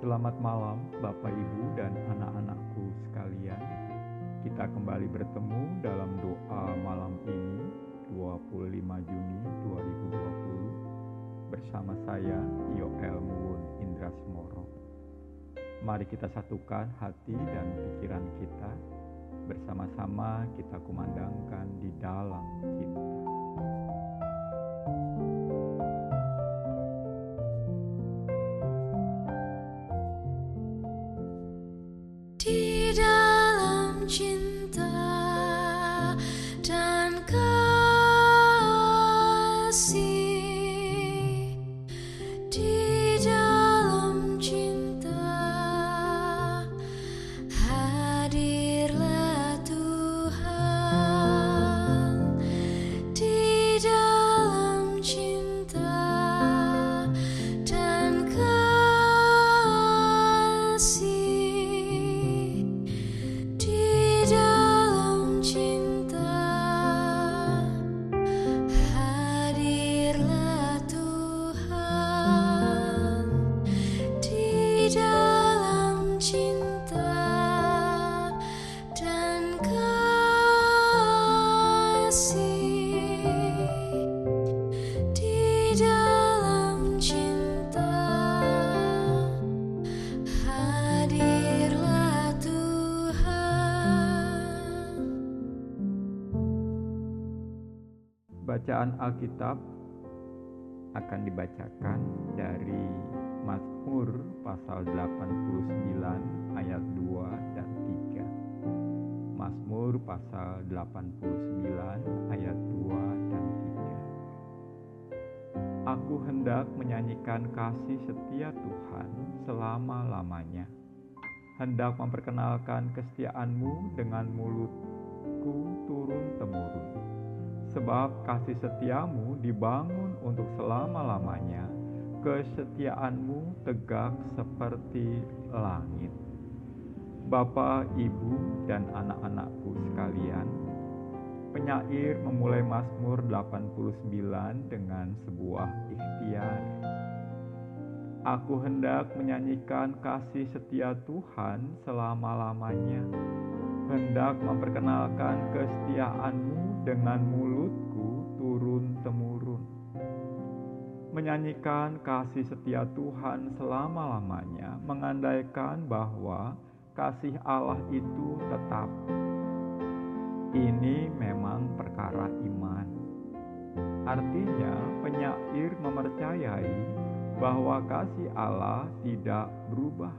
Selamat malam Bapak Ibu dan anak-anakku sekalian. Kita kembali bertemu dalam doa malam ini 25 Juni 2020 bersama saya Yoel Muwun Indra Semoro. Mari kita satukan hati dan pikiran kita bersama-sama kita kumandangkan di dalam cinta. Bacaan Alkitab akan dibacakan dari Mazmur pasal 89 ayat 2 dan 3. Mazmur pasal 89 ayat 2 dan 3. Aku hendak menyanyikan kasih setia Tuhan selama-lamanya. Hendak memperkenalkan kesetiaanmu dengan mulutku turun-temurun sebab kasih setiamu dibangun untuk selama-lamanya, kesetiaanmu tegak seperti langit. Bapak, Ibu, dan anak-anakku sekalian, penyair memulai Mazmur 89 dengan sebuah ikhtiar. Aku hendak menyanyikan kasih setia Tuhan selama-lamanya hendak memperkenalkan kesetiaanmu dengan mulutku Menyanyikan kasih setia Tuhan selama-lamanya mengandaikan bahwa kasih Allah itu tetap. Ini memang perkara iman. Artinya penyair mempercayai bahwa kasih Allah tidak berubah.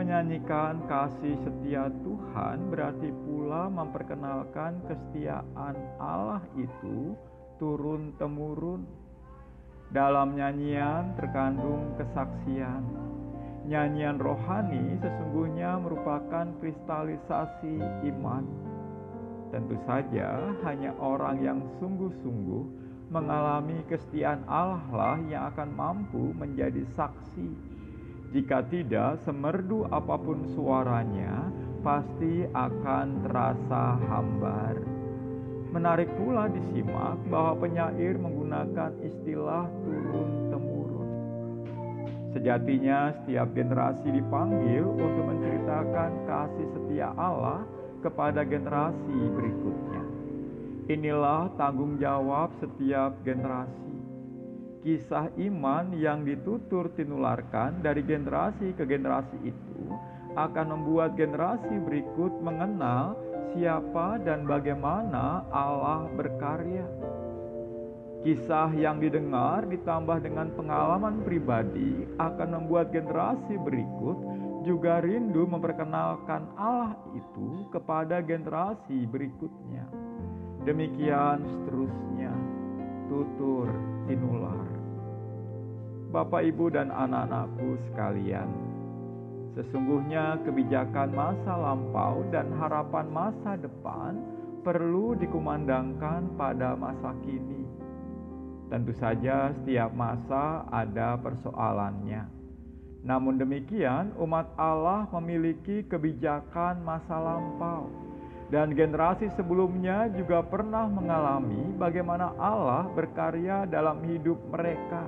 Menyanyikan kasih setia Tuhan berarti pula memperkenalkan kesetiaan Allah itu turun-temurun. Dalam nyanyian terkandung kesaksian. Nyanyian rohani sesungguhnya merupakan kristalisasi iman. Tentu saja hanya orang yang sungguh-sungguh mengalami kesetiaan Allah lah yang akan mampu menjadi saksi jika tidak, semerdu apa pun suaranya pasti akan terasa hambar. Menarik pula disimak bahwa penyair menggunakan istilah turun-temurun. Sejatinya setiap generasi dipanggil untuk menceritakan kasih setia Allah kepada generasi berikutnya. Inilah tanggung jawab setiap generasi kisah iman yang ditutur tinularkan dari generasi ke generasi itu akan membuat generasi berikut mengenal siapa dan bagaimana Allah berkarya. Kisah yang didengar ditambah dengan pengalaman pribadi akan membuat generasi berikut juga rindu memperkenalkan Allah itu kepada generasi berikutnya. Demikian seterusnya tutur tinular. Bapak, Ibu, dan anak-anakku sekalian, sesungguhnya kebijakan masa lampau dan harapan masa depan perlu dikumandangkan pada masa kini. Tentu saja, setiap masa ada persoalannya. Namun demikian, umat Allah memiliki kebijakan masa lampau dan generasi sebelumnya juga pernah mengalami bagaimana Allah berkarya dalam hidup mereka.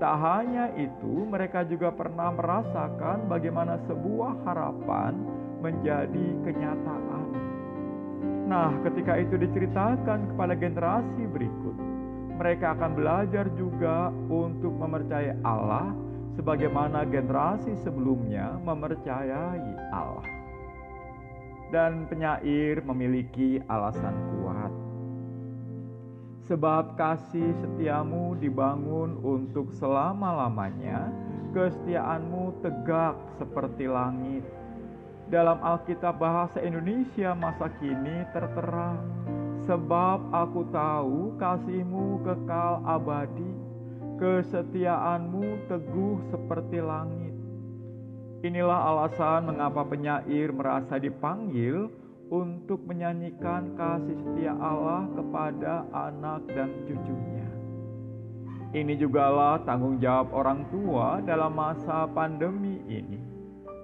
Tak hanya itu, mereka juga pernah merasakan bagaimana sebuah harapan menjadi kenyataan. Nah, ketika itu diceritakan kepada generasi berikut, mereka akan belajar juga untuk mempercayai Allah sebagaimana generasi sebelumnya mempercayai Allah. Dan penyair memiliki alasan Sebab kasih setiamu dibangun untuk selama-lamanya, kesetiaanmu tegak seperti langit. Dalam Alkitab bahasa Indonesia masa kini tertera, sebab aku tahu kasihmu kekal abadi, kesetiaanmu teguh seperti langit. Inilah alasan mengapa penyair merasa dipanggil untuk menyanyikan kasih setia Allah kepada anak dan cucunya. Ini jugalah tanggung jawab orang tua dalam masa pandemi ini.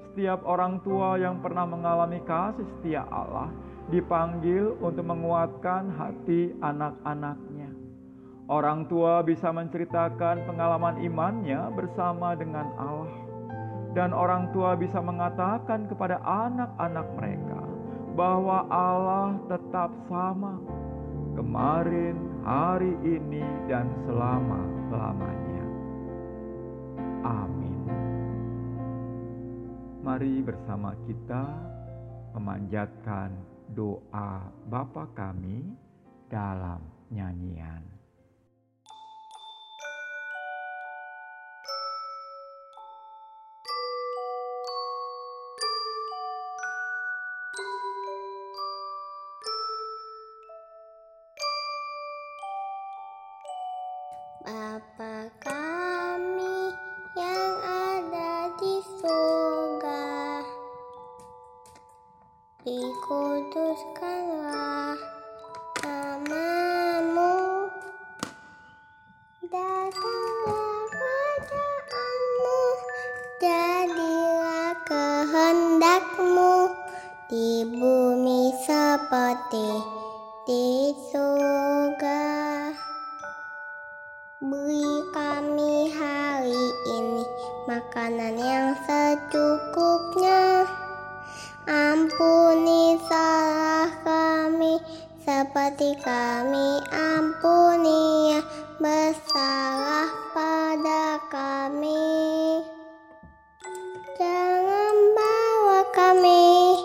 Setiap orang tua yang pernah mengalami kasih setia Allah dipanggil untuk menguatkan hati anak-anaknya. Orang tua bisa menceritakan pengalaman imannya bersama dengan Allah, dan orang tua bisa mengatakan kepada anak-anak mereka bahwa Allah tetap sama kemarin, hari ini, dan selama-lamanya. Amin. Mari bersama kita memanjatkan doa Bapa kami dalam nyanyian. Dikuduskanlah namamu, datanglah kerajaanmu, jadilah kehendakmu di bumi seperti di surga. Beri kami hari ini makanan yang secukupnya. Ampuni salah kami seperti kami ampuni yang bersalah pada kami. Jangan bawa kami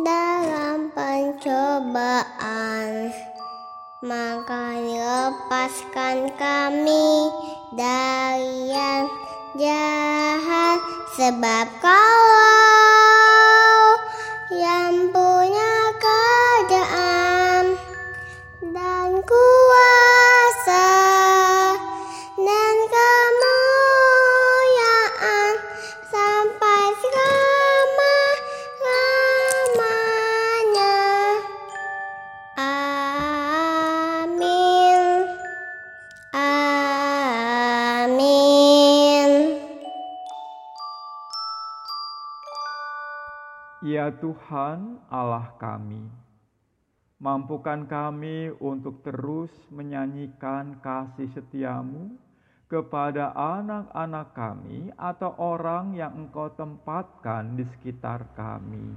dalam pencobaan maka lepaskan kami dari yang jahat sebab kau yang punya Ya Tuhan Allah kami, mampukan kami untuk terus menyanyikan kasih setiamu kepada anak-anak kami atau orang yang engkau tempatkan di sekitar kami.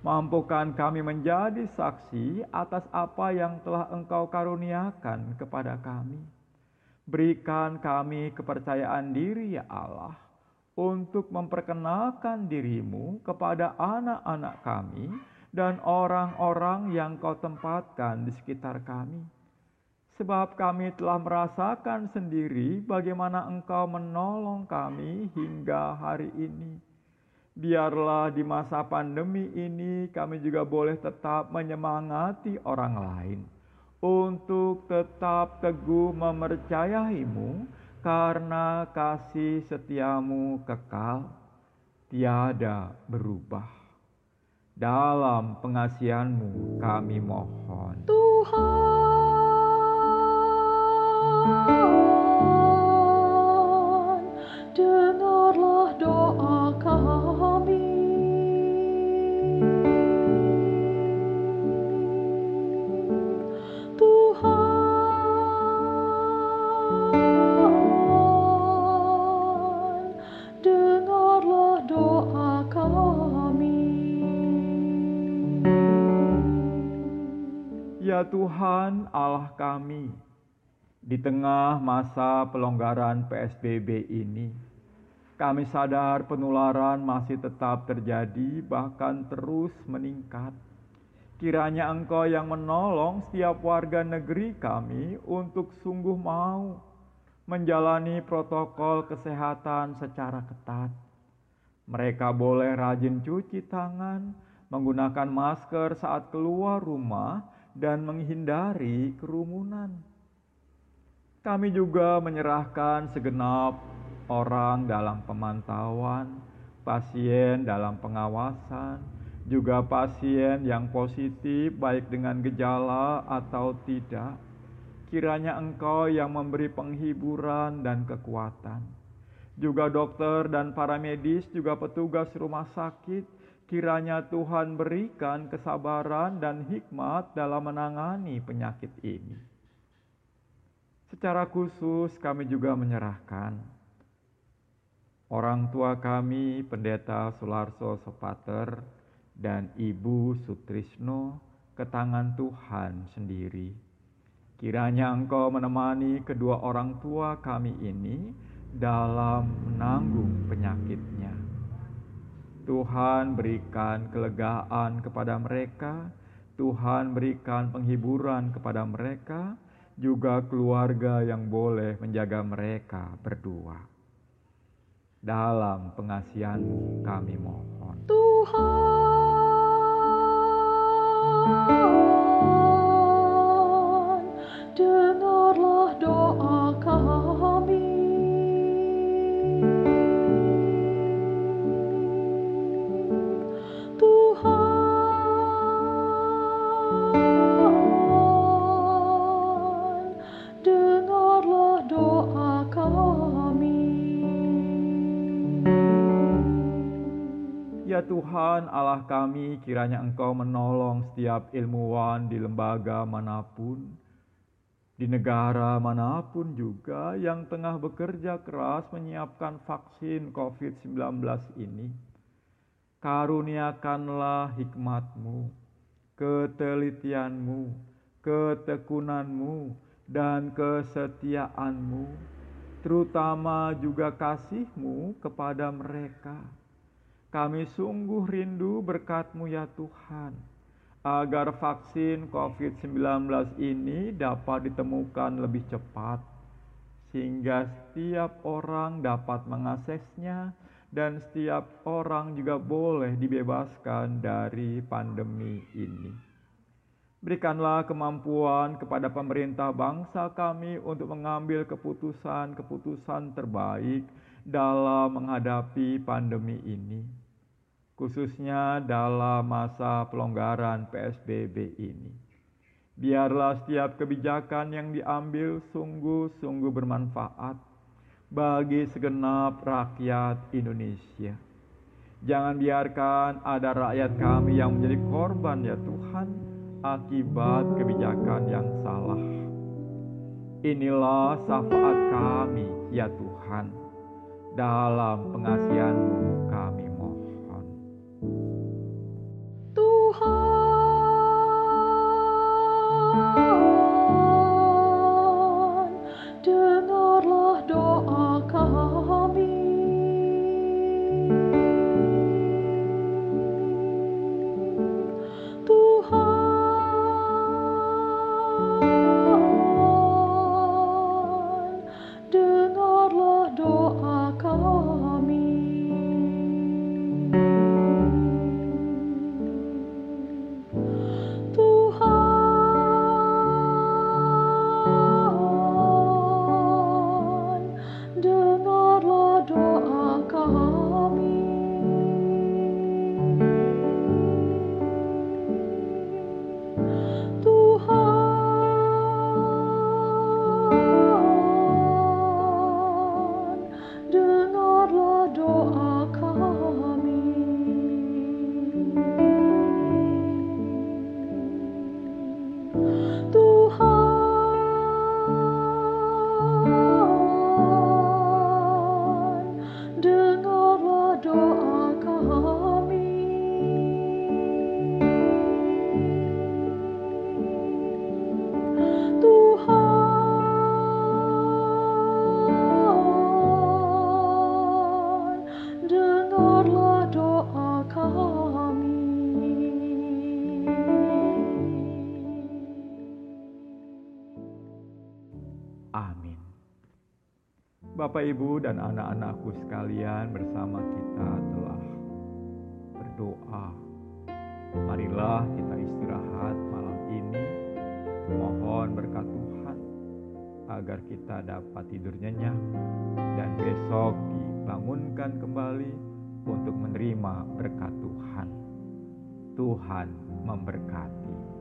Mampukan kami menjadi saksi atas apa yang telah engkau karuniakan kepada kami. Berikan kami kepercayaan diri ya Allah untuk memperkenalkan dirimu kepada anak-anak kami dan orang-orang yang kau tempatkan di sekitar kami. Sebab kami telah merasakan sendiri bagaimana engkau menolong kami hingga hari ini. Biarlah di masa pandemi ini kami juga boleh tetap menyemangati orang lain untuk tetap teguh mempercayaimu karena kasih setiamu kekal tiada berubah. Dalam pengasihanmu kami mohon. Tuhan, dengarlah doa Tuhan Allah kami, di tengah masa pelonggaran PSBB ini, kami sadar penularan masih tetap terjadi, bahkan terus meningkat. Kiranya Engkau yang menolong setiap warga negeri kami untuk sungguh mau menjalani protokol kesehatan secara ketat. Mereka boleh rajin cuci tangan, menggunakan masker saat keluar rumah, dan menghindari kerumunan. Kami juga menyerahkan segenap orang dalam pemantauan, pasien dalam pengawasan, juga pasien yang positif, baik dengan gejala atau tidak. Kiranya Engkau yang memberi penghiburan dan kekuatan. Juga dokter dan para medis, juga petugas rumah sakit, Kiranya Tuhan berikan kesabaran dan hikmat dalam menangani penyakit ini. Secara khusus, kami juga menyerahkan orang tua kami, Pendeta Sularso Sopater dan Ibu Sutrisno, ke tangan Tuhan sendiri. Kiranya Engkau menemani kedua orang tua kami ini dalam menanggung penyakitnya. Tuhan berikan kelegaan kepada mereka, Tuhan berikan penghiburan kepada mereka, juga keluarga yang boleh menjaga mereka berdua. Dalam pengasihanmu kami mohon. Tuhan, dengarlah doa kami. Tuhan Allah kami, kiranya Engkau menolong setiap ilmuwan di lembaga mana pun, di negara mana pun juga yang tengah bekerja keras menyiapkan vaksin COVID-19 ini. Karuniakanlah hikmatmu, ketelitianmu, ketekunanmu, dan kesetiaanmu, terutama juga kasihmu kepada mereka. Kami sungguh rindu berkatmu ya Tuhan, agar vaksin COVID-19 ini dapat ditemukan lebih cepat, sehingga setiap orang dapat mengaksesnya dan setiap orang juga boleh dibebaskan dari pandemi ini. Berikanlah kemampuan kepada pemerintah bangsa kami untuk mengambil keputusan-keputusan terbaik dalam menghadapi pandemi ini, khususnya dalam masa pelonggaran PSBB ini. Biarlah setiap kebijakan yang diambil sungguh-sungguh bermanfaat bagi segenap rakyat Indonesia. Jangan biarkan ada rakyat kami yang menjadi korban ya Tuhan akibat kebijakan yang salah. Inilah syafaat kami ya Tuhan. Dalam pengasihanmu kami Tuhan, Bapak, Ibu, dan anak-anakku sekalian bersama kita telah berdoa. Marilah kita istirahat malam ini. Mohon berkat Tuhan agar kita dapat tidur nyenyak dan besok dibangunkan kembali untuk menerima berkat Tuhan. Tuhan memberkati.